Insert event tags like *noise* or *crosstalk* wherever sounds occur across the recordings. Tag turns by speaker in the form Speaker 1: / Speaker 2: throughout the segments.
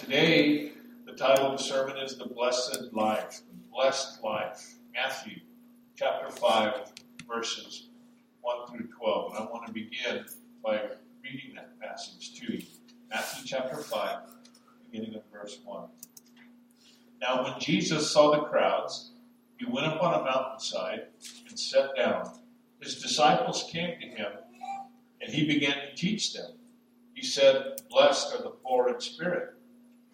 Speaker 1: Today, the title of the sermon is The Blessed Life. The Blessed Life. Matthew chapter 5, verses 1 through 12. And I want to begin by reading that passage to you. Matthew chapter 5, beginning of verse 1. Now, when Jesus saw the crowds, he went up on a mountainside and sat down. His disciples came to him, and he began to teach them. He said, Blessed are the poor in spirit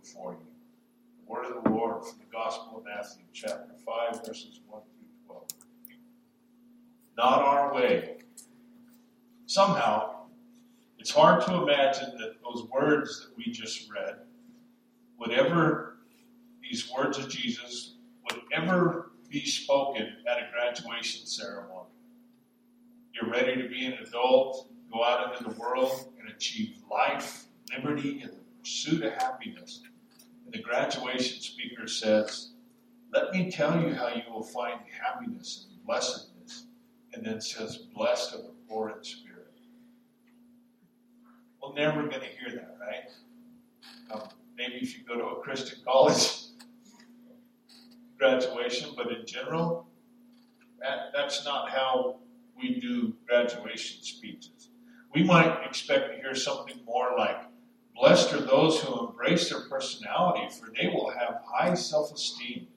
Speaker 1: before you. The word of the Lord from the Gospel of Matthew, chapter 5, verses 1 through 12. Not our way. Somehow, it's hard to imagine that those words that we just read whatever these words of Jesus, would ever be spoken at a graduation ceremony. You're ready to be an adult, go out into the world and achieve life, liberty, and pursuit of happiness. And the graduation speaker says, Let me tell you how you will find happiness and blessedness. And then says, Blessed are the poor in spirit. We're never going to hear that, right? Um, maybe if you go to a Christian college graduation, but in general, that, that's not how we do graduation speeches. We might expect to hear something more like, Blessed are those who embrace their personality, for they will have high self esteem.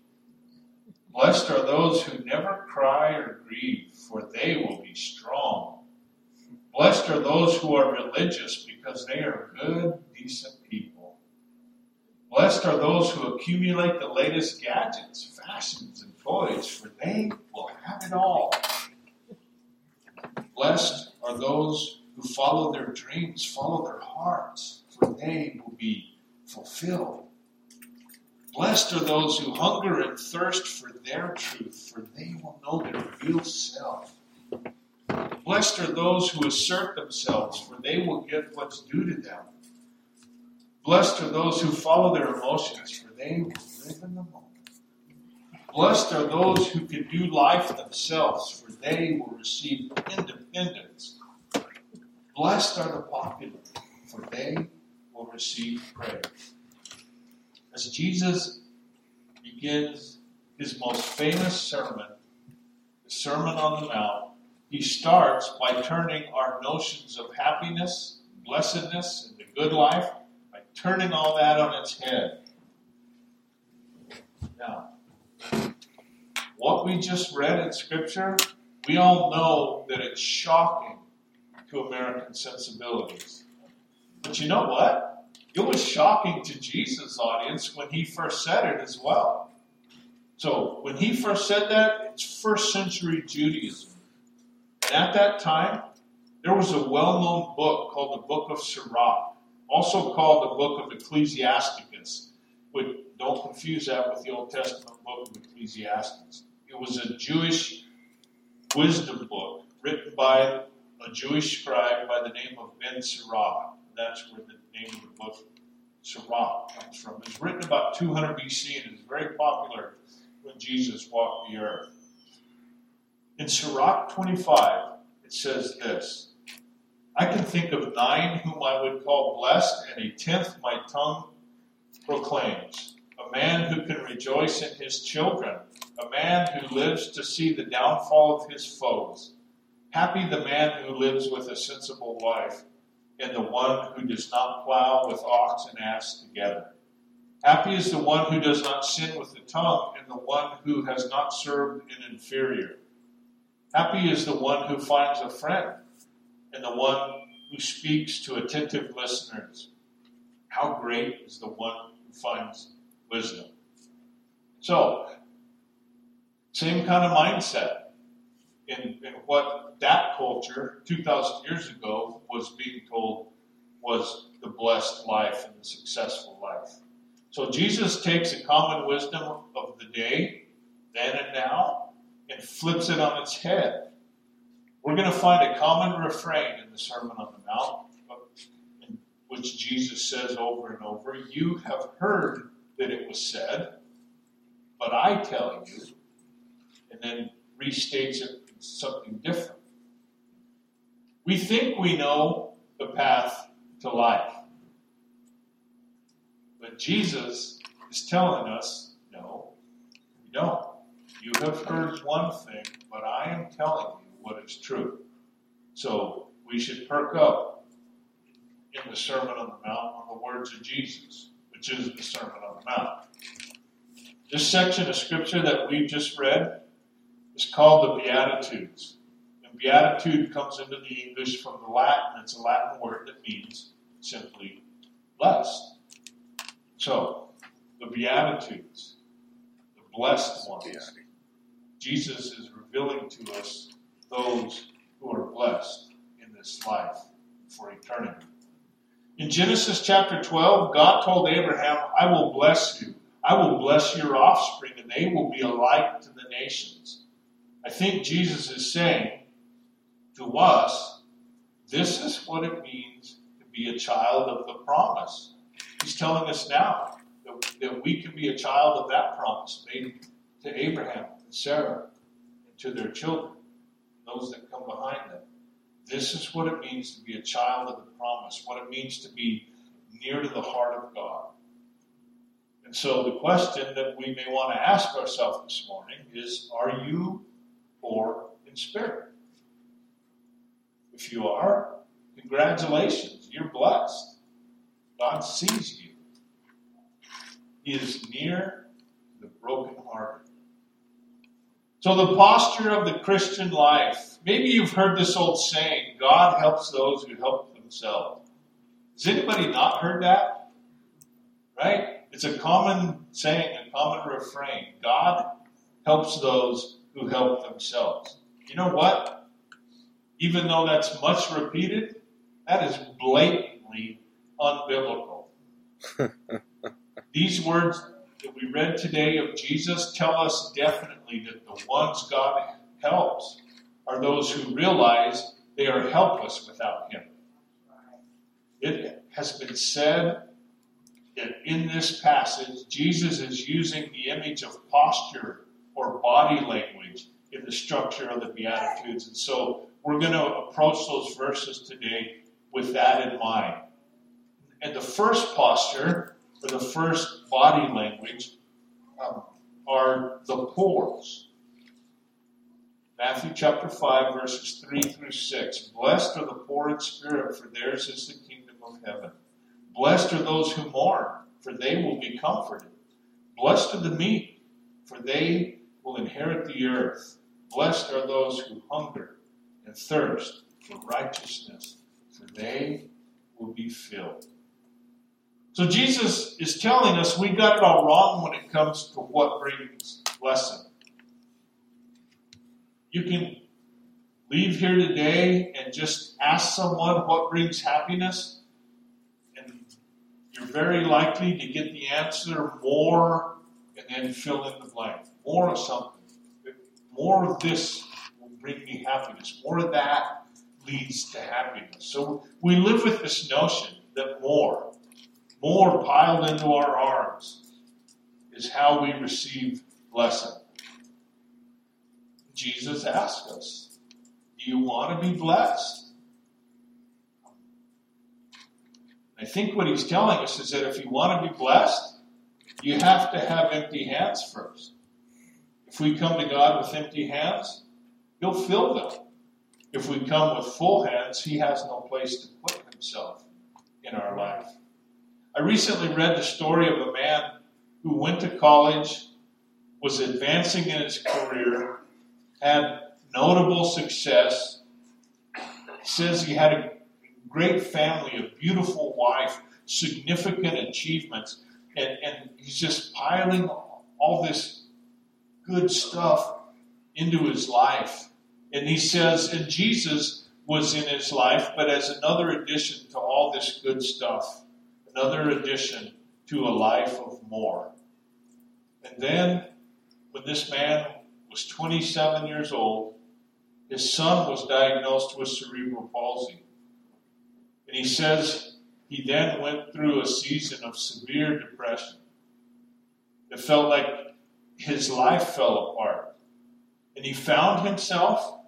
Speaker 1: Blessed are those who never cry or grieve, for they will be strong. Blessed are those who are religious, because they are good, decent people. Blessed are those who accumulate the latest gadgets, fashions, and toys, for they will have it all. Blessed are those who follow their dreams, follow their hearts for they will be fulfilled. Blessed are those who hunger and thirst for their truth, for they will know their real self. Blessed are those who assert themselves, for they will get what's due to them. Blessed are those who follow their emotions, for they will live in the moment. Blessed are those who can do life themselves, for they will receive independence. Blessed are the popular, for they will receive praise. As Jesus begins his most famous sermon, the Sermon on the Mount, he starts by turning our notions of happiness, blessedness, and the good life, by turning all that on its head. Now, what we just read in Scripture, we all know that it's shocking to American sensibilities. But you know what? It was shocking to Jesus' audience when he first said it as well. So when he first said that, it's first century Judaism. And at that time, there was a well known book called the Book of Sirach, also called the Book of Ecclesiasticus. But don't confuse that with the Old Testament book of Ecclesiastes. It was a Jewish wisdom book written by a Jewish scribe by the name of Ben Sirach. That's where the name of the book, Sirach, comes from. It was written about 200 BC and is very popular when Jesus walked the earth. In Sirach 25, it says this I can think of nine whom I would call blessed, and a tenth my tongue proclaims. A man who can rejoice in his children, a man who lives to see the downfall of his foes. Happy the man who lives with a sensible wife and the one who does not plow with ox and ass together. Happy is the one who does not sin with the tongue, and the one who has not served an inferior. Happy is the one who finds a friend, and the one who speaks to attentive listeners. How great is the one who finds wisdom. So, same kind of mindset in, what that culture 2,000 years ago was being told was the blessed life and the successful life. So Jesus takes a common wisdom of the day, then and now, and flips it on its head. We're going to find a common refrain in the Sermon on the Mount, which Jesus says over and over You have heard that it was said, but I tell you, and then restates it something different. We think we know the path to life. But Jesus is telling us, no, you don't. You have heard one thing, but I am telling you what is true. So we should perk up in the Sermon on the Mount on the words of Jesus, which is the Sermon on the Mount. This section of scripture that we just read is called the Beatitudes. And beatitude comes into the English from the Latin. It's a Latin word that means simply blessed. So, the Beatitudes, the blessed ones. Jesus is revealing to us those who are blessed in this life for eternity. In Genesis chapter 12, God told Abraham, I will bless you. I will bless your offspring, and they will be a light to the nations. I think Jesus is saying to us, this is what it means to be a child of the promise. He's telling us now that, that we can be a child of that promise made to Abraham and Sarah and to their children, those that come behind them. This is what it means to be a child of the promise, what it means to be near to the heart of God. And so the question that we may want to ask ourselves this morning is Are you poor in spirit? If you are, congratulations, you're blessed. God sees you. He is near the brokenhearted. So, the posture of the Christian life. Maybe you've heard this old saying God helps those who help themselves. Has anybody not heard that? Right? It's a common saying, a common refrain. God helps those who help themselves. You know what? Even though that's much repeated, that is blatantly unbiblical. *laughs* These words that we read today of Jesus tell us definitely that the ones God helps are those who realize they are helpless without Him. It has been said that in this passage, Jesus is using the image of posture or body language in the structure of the Beatitudes. And so we're going to approach those verses today with that in mind. And the first posture, or the first body language, um, are the pores. Matthew chapter 5, verses 3 through 6. Blessed are the poor in spirit, for theirs is the kingdom of heaven. Blessed are those who mourn, for they will be comforted. Blessed are the meek, for they will inherit the earth. Blessed are those who hunger and thirst for righteousness, for they will be filled. So Jesus is telling us we got it all wrong when it comes to what brings blessing. You can leave here today and just ask someone what brings happiness, and you're very likely to get the answer more and then fill in the blank. More of something. More of this will bring me happiness. More of that leads to happiness. So we live with this notion that more, more piled into our arms is how we receive blessing. Jesus asks us, Do you want to be blessed? I think what he's telling us is that if you want to be blessed, you have to have empty hands first. If we come to God with empty hands, He'll fill them. If we come with full hands, He has no place to put Himself in our life. I recently read the story of a man who went to college, was advancing in his career, had notable success. Says he had a great family, a beautiful wife, significant achievements, and, and he's just piling all this good stuff into his life. And he says, and Jesus was in his life, but as another addition to all this good stuff, another addition to a life of more. And then, when this man was 27 years old, his son was diagnosed with cerebral palsy. And he says he then went through a season of severe depression. It felt like his life fell apart. And he found himself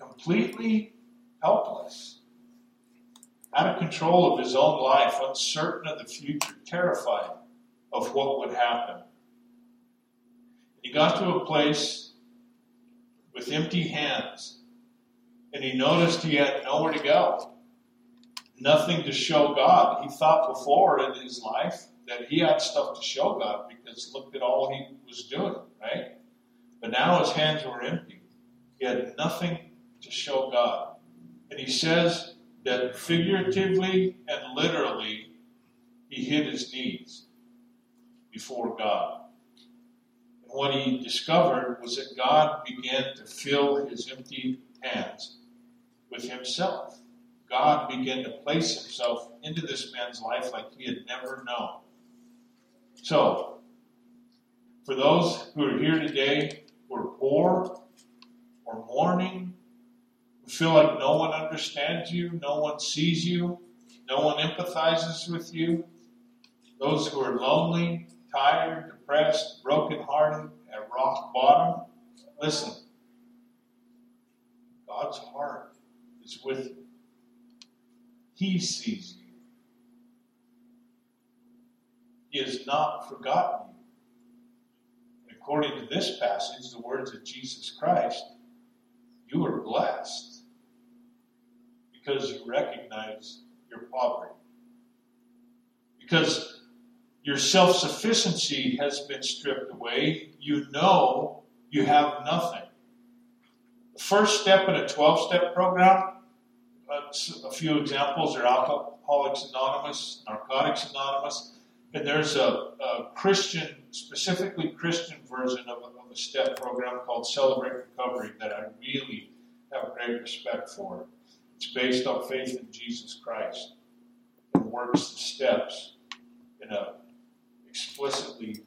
Speaker 1: completely helpless, out of control of his own life, uncertain of the future, terrified of what would happen. He got to a place with empty hands, and he noticed he had nowhere to go, nothing to show God. He thought before in his life that he had stuff to show God because look at all he was doing, right? But now his hands were empty. He had nothing to show God. And he says that figuratively and literally, he hit his knees before God. And what he discovered was that God began to fill his empty hands with himself. God began to place himself into this man's life like he had never known. So, for those who are here today who are poor or mourning, who feel like no one understands you, no one sees you, no one empathizes with you, those who are lonely, tired, depressed, brokenhearted, at rock bottom, listen. God's heart is with you. He sees you. He has not forgotten you. According to this passage, the words of Jesus Christ, you are blessed because you recognize your poverty. Because your self sufficiency has been stripped away. You know you have nothing. The first step in a 12 step program, uh, a few examples are Alcoholics Anonymous, Narcotics Anonymous, and there's a, a Christian, specifically Christian version of a, of a step program called Celebrate Recovery that I really have great respect for. It's based on faith in Jesus Christ and works the steps in a explicitly,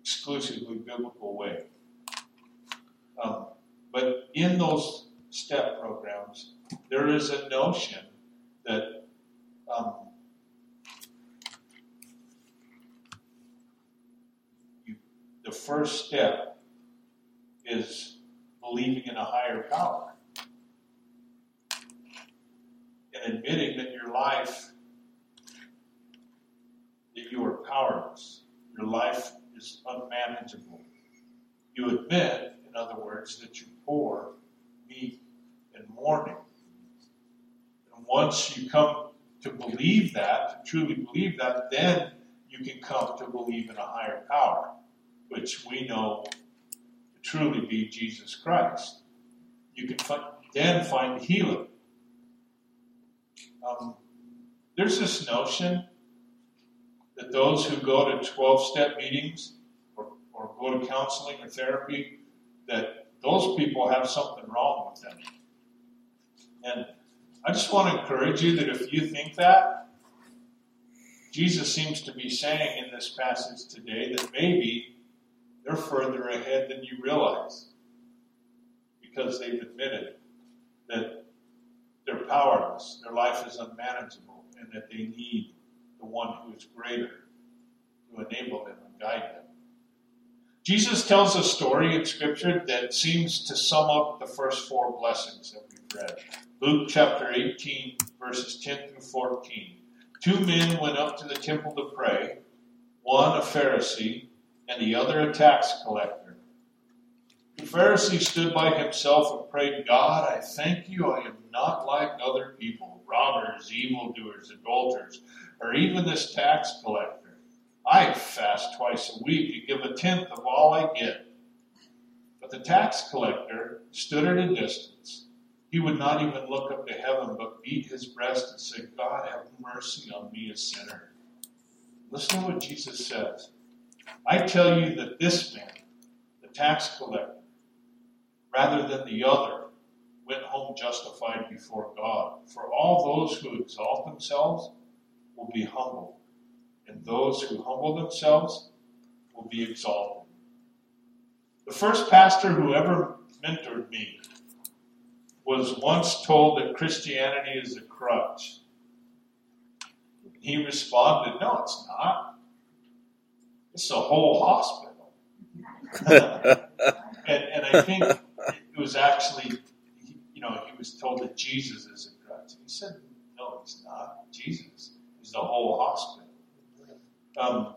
Speaker 1: exclusively biblical way. Um, but in those step programs, there is a notion that um, you, the first step is believing in a higher power and admitting that your life that you are powerless. Your life is unmanageable. You admit, in other words, that you're poor, weak, and mourning. And once you come to believe that, to truly believe that, then you can come to believe in a higher power, which we know to truly be Jesus Christ. You can find, then find healing. Um, there's this notion that those who go to 12 step meetings or, or go to counseling or therapy, that those people have something wrong with them. And I just want to encourage you that if you think that, Jesus seems to be saying in this passage today that maybe they're further ahead than you realize because they've admitted that they're powerless, their life is unmanageable, and that they need the one who is greater to enable them and guide them. Jesus tells a story in Scripture that seems to sum up the first four blessings that we've read. Luke chapter 18, verses 10 through 14. Two men went up to the temple to pray, one a Pharisee and the other a tax collector. The Pharisee stood by himself and prayed, God, I thank you I am not like other people, robbers, evildoers, adulterers or even this tax collector. I fast twice a week and give a tenth of all I get. But the tax collector stood at a distance. He would not even look up to heaven, but beat his breast and said, God, have mercy on me, a sinner. Listen to what Jesus says. I tell you that this man, the tax collector, rather than the other, went home justified before God. For all those who exalt themselves will be humbled, and those who humble themselves will be exalted. The first pastor who ever mentored me was once told that Christianity is a crutch. He responded, No, it's not. It's a whole hospital. *laughs* and, and I think it was actually, you know, he was told that Jesus is a crutch. He said, No, he's not. Jesus is the whole hospital. Um,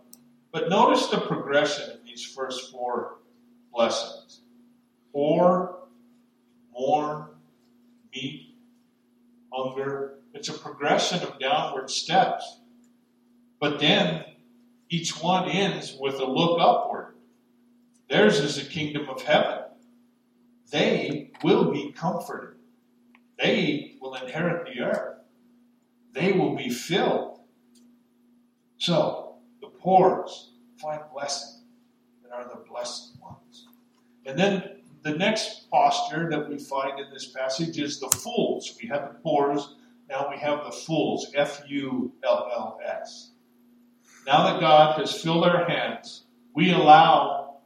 Speaker 1: but notice the progression in these first four blessings. Poor, mourn, meet, hunger. It's a progression of downward steps. But then each one ends with a look upward. Theirs is the kingdom of heaven. They will be comforted. They will inherit the earth. They will be filled. So, the poor find blessing and are the blessed ones. And then the next posture that we find in this passage is the fools. We have the poors, now we have the fools. F U L L S. Now that God has filled our hands, we allow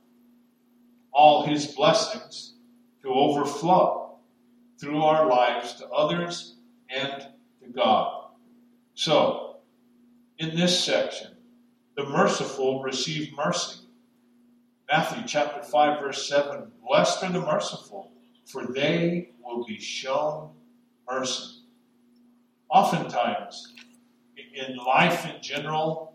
Speaker 1: all his blessings to overflow through our lives to others and to God. So, in this section, the merciful receive mercy. Matthew chapter 5, verse 7 Blessed are the merciful, for they will be shown mercy. Oftentimes, in life in general,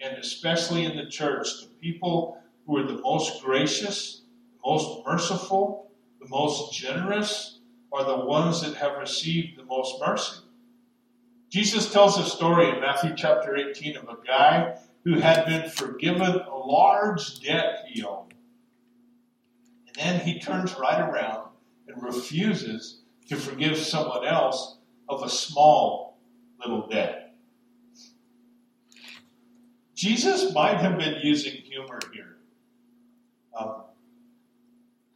Speaker 1: and especially in the church, the people who are the most gracious, the most merciful, the most generous are the ones that have received the most mercy. Jesus tells a story in Matthew chapter 18 of a guy who had been forgiven a large debt he owed. And then he turns right around and refuses to forgive someone else of a small little debt. Jesus might have been using humor here. Um,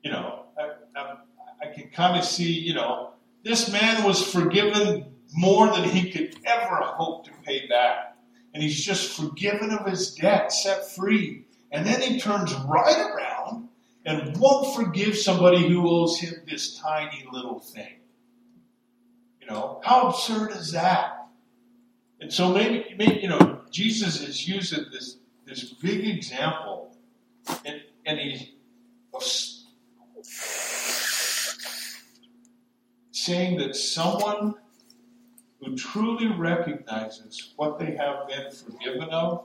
Speaker 1: you know, I, I, I can kind of see, you know, this man was forgiven more than he could ever hope to pay back. And he's just forgiven of his debt, set free. And then he turns right around and won't forgive somebody who owes him this tiny little thing. You know, how absurd is that? And so maybe, maybe you know, Jesus is using this this big example, and and he's saying that someone who truly recognizes what they have been forgiven of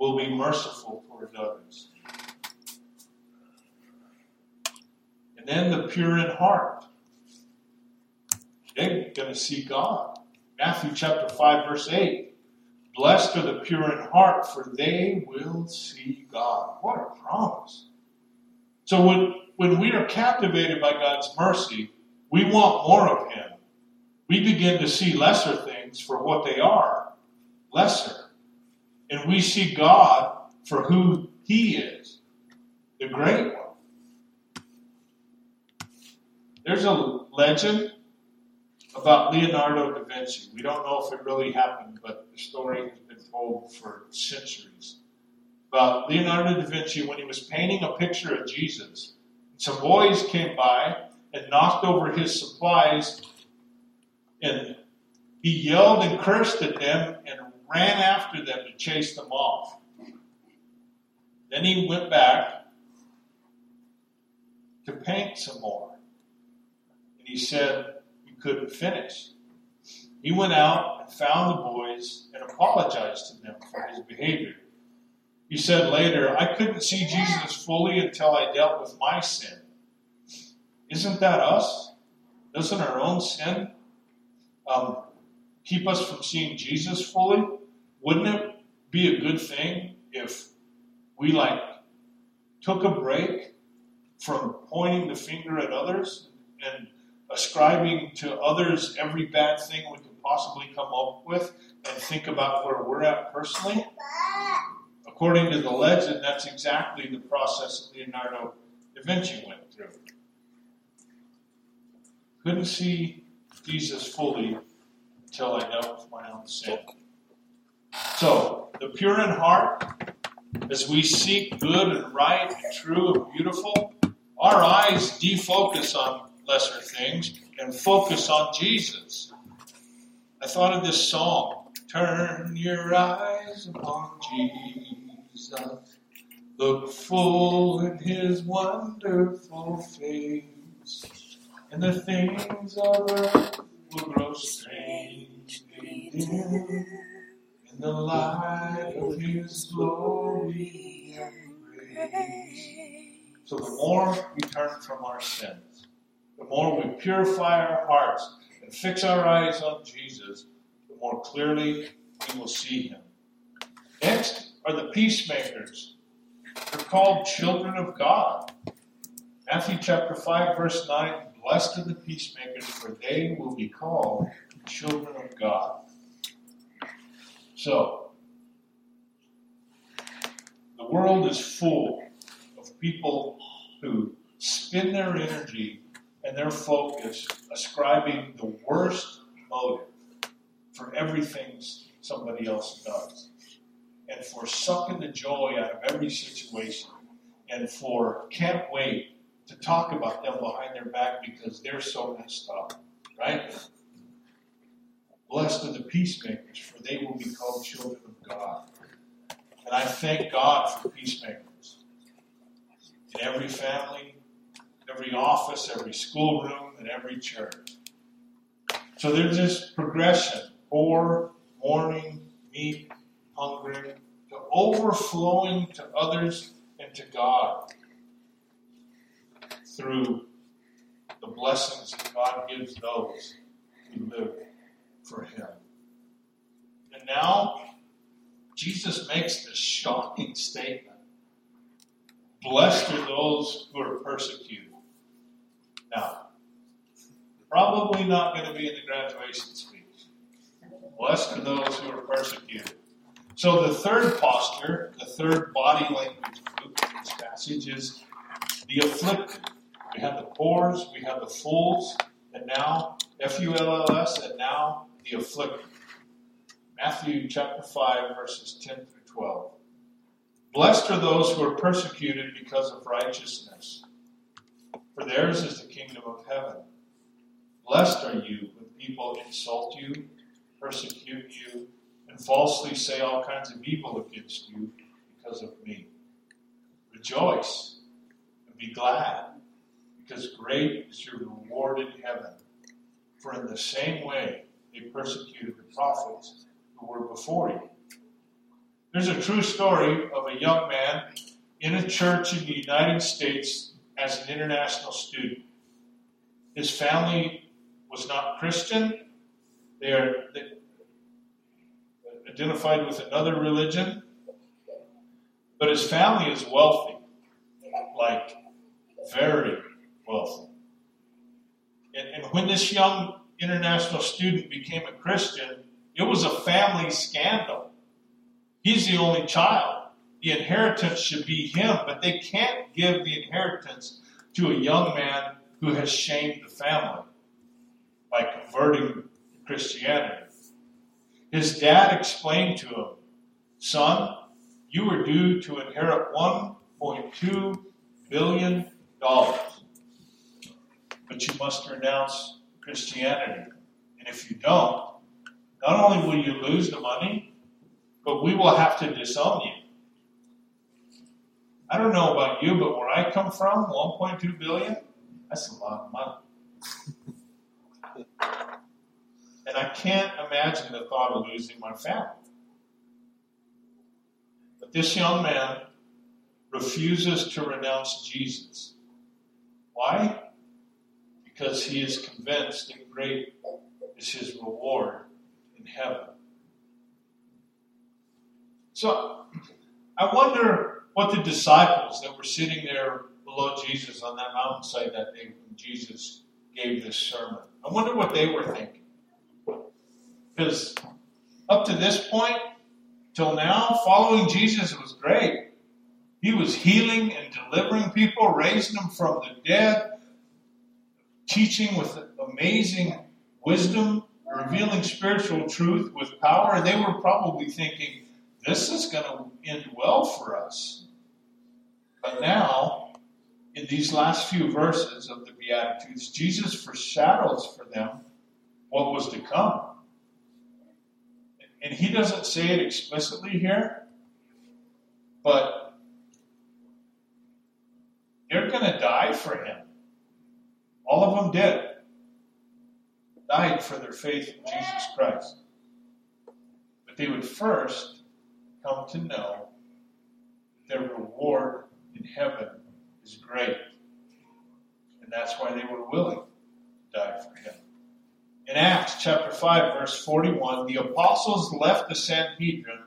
Speaker 1: will be merciful toward others. And then the pure in heart. They're going to see God. Matthew chapter 5, verse 8. Blessed are the pure in heart, for they will see God. What a promise. So when, when we are captivated by God's mercy, we want more of Him. We begin to see lesser things for what they are lesser. And we see God for who He is, the great one. There's a legend about Leonardo da Vinci. We don't know if it really happened, but the story has been told for centuries. About Leonardo da Vinci when he was painting a picture of Jesus. Some boys came by and knocked over his supplies, and he yelled and cursed at them and ran after them to chase them off. Then he went back to paint some more. And he said, couldn't finish. He went out and found the boys and apologized to them for his behavior. He said later, I couldn't see Jesus fully until I dealt with my sin. Isn't that us? Doesn't our own sin um, keep us from seeing Jesus fully? Wouldn't it be a good thing if we like took a break from pointing the finger at others and ascribing to others every bad thing we could possibly come up with and think about where we're at personally? According to the legend, that's exactly the process that Leonardo da Vinci went through. Couldn't see Jesus fully until I dealt with my own sin. So, the pure in heart, as we seek good and right and true and beautiful, our eyes defocus on lesser things and focus on Jesus. I thought of this song Turn your eyes upon Jesus, look full in his wonderful face, and the things of earth will grow strangely dim in the light of his glory and grace. So the more we turn from our sins, the more we purify our hearts and fix our eyes on Jesus, the more clearly we will see him. Next are the peacemakers. They're called children of God. Matthew chapter 5, verse 9 Blessed are the peacemakers, for they will be called children of God. So, the world is full of people who spend their energy and their focus ascribing the worst motive for everything somebody else does, and for sucking the joy out of every situation, and for can't wait to talk about them behind their back because they're so messed up, right? Blessed are the peacemakers, for they will be called children of God. And I thank God for peacemakers in every family, every office, every schoolroom, and every church. So there's this progression poor, mourning, meek, hungry, to overflowing to others and to God through the blessings that God gives those who live for Him. And now, Jesus makes this shocking statement Blessed are those who are persecuted. Now, probably not going to be in the graduation speech. Blessed are those who are persecuted. So, the third posture, the third body language group in this passage is the afflicted. We have the poor, we have the fools, and now F U L L S, and now the afflicted. Matthew chapter 5, verses 10 through 12. Blessed are those who are persecuted because of righteousness, for theirs is the kingdom of heaven. Blessed are you when people insult you, persecute you, and falsely say all kinds of evil against you because of me. Rejoice and be glad, because great is your reward in heaven. For in the same way they persecuted the prophets who were before you. There's a true story of a young man in a church in the United States as an international student. His family was not Christian. They are they identified with another religion. But his family is wealthy, like very wealthy. And, and when this young international student became a Christian, it was a family scandal. He's the only child. The inheritance should be him, but they can't give the inheritance to a young man who has shamed the family by converting to Christianity. His dad explained to him, Son, you were due to inherit $1.2 billion, but you must renounce Christianity. And if you don't, not only will you lose the money, but we will have to disown you. I don't know about you, but where I come from, 1.2 billion, that's a lot of money. *laughs* and I can't imagine the thought of losing my family. But this young man refuses to renounce Jesus. Why? Because he is convinced that great is his reward in heaven. So I wonder what the disciples that were sitting there below Jesus on that mountainside that day when Jesus gave this sermon, I wonder what they were thinking. Because up to this point, till now, following Jesus was great. He was healing and delivering people, raising them from the dead, teaching with amazing wisdom, revealing spiritual truth with power. And they were probably thinking, this is going to end well for us. But now, in these last few verses of the Beatitudes, Jesus foreshadows for them what was to come. And he doesn't say it explicitly here, but they're going to die for him. All of them did. Died for their faith in Jesus Christ. But they would first come to know their reward in heaven is great. And that's why they were willing to die for him. In Acts chapter 5, verse 41, the apostles left the Sanhedrin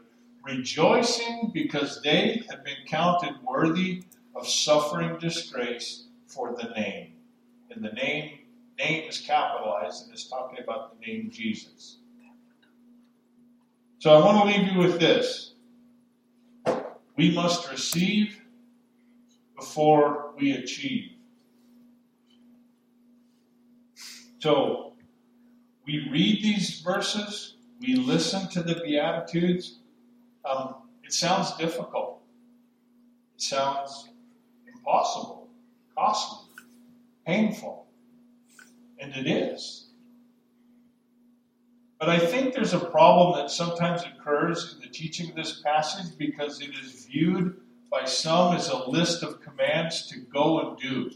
Speaker 1: rejoicing because they had been counted worthy of suffering disgrace for the name. And the name, name is capitalized and is talking about the name Jesus. So I want to leave you with this. We must receive before we achieve. So we read these verses, we listen to the Beatitudes. Um, it sounds difficult. It sounds impossible, costly, painful. And it is. But I think there's a problem that sometimes occurs in the teaching of this passage because it is viewed by some is a list of commands to go and do.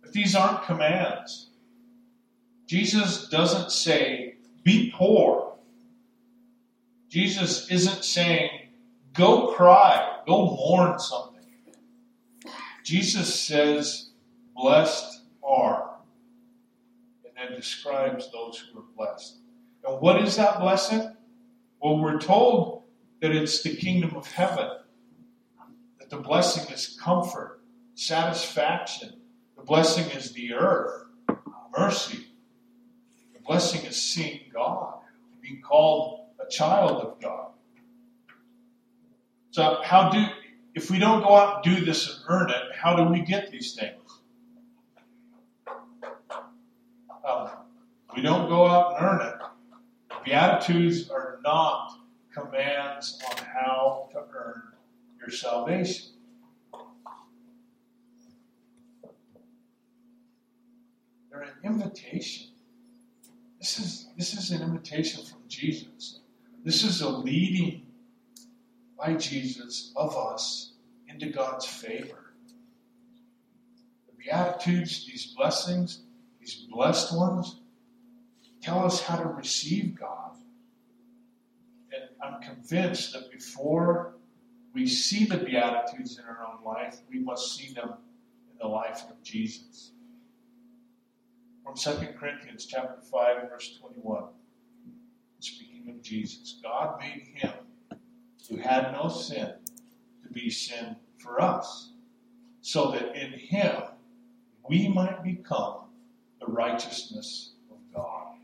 Speaker 1: But these aren't commands. Jesus doesn't say, be poor. Jesus isn't saying, go cry, go mourn something. Jesus says, blessed are, and then describes those who are blessed. And what is that blessing? Well, we're told that it's the kingdom of heaven, the blessing is comfort, satisfaction. The blessing is the earth, mercy. The blessing is seeing God, being called a child of God. So, how do, if we don't go out and do this and earn it, how do we get these things? Um, we don't go out and earn it. Beatitudes are not commands on how to earn your salvation. They're an invitation. This is, this is an invitation from Jesus. This is a leading by Jesus of us into God's favor. The Beatitudes, these blessings, these blessed ones, tell us how to receive God. And I'm convinced that before we see the Beatitudes in our own life, we must see them in the life of Jesus. From 2 Corinthians chapter 5, verse 21, speaking of Jesus, God made him who had no sin to be sin for us, so that in him we might become the righteousness of God.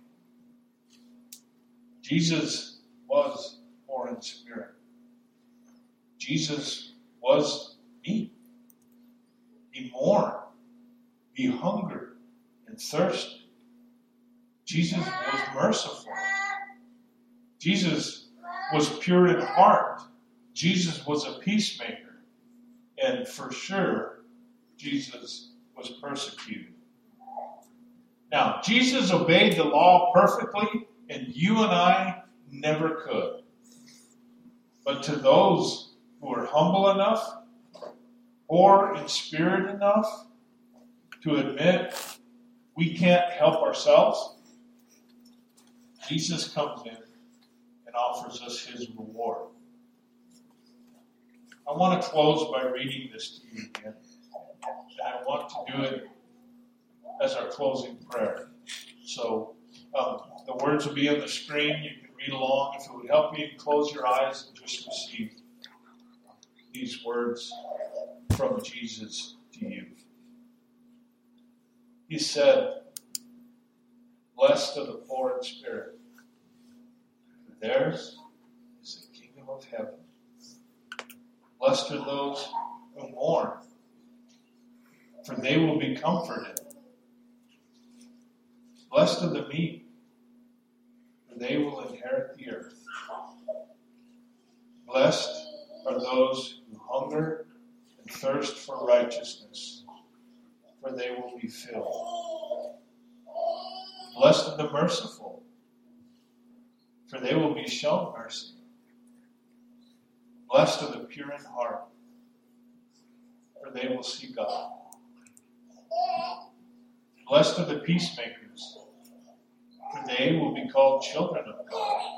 Speaker 1: Jesus was born in spirit. Jesus was meek. He mourned. He hungered and thirsted. Jesus was merciful. Jesus was pure in heart. Jesus was a peacemaker. And for sure, Jesus was persecuted. Now, Jesus obeyed the law perfectly and you and I never could. But to those who are humble enough, or in spirit enough, to admit we can't help ourselves, Jesus comes in and offers us his reward. I want to close by reading this to you again. I want to do it as our closing prayer. So, um, The words will be on the screen. You can read along. If it would help you, close your eyes and just receive these words from Jesus to you. He said, Blessed are the poor in spirit, for theirs is the kingdom of heaven. Blessed are those who mourn, for they will be comforted. Blessed are the meek, for they will inherit the earth. Blessed are those who hunger and thirst for righteousness, for they will be filled. Blessed are the merciful, for they will be shown mercy. Blessed are the pure in heart, for they will see God. Blessed are the peacemakers, for they will be called children of God.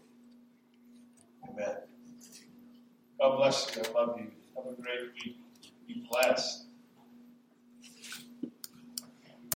Speaker 1: Amen. God bless you. I love you. Have a great week. Be blessed.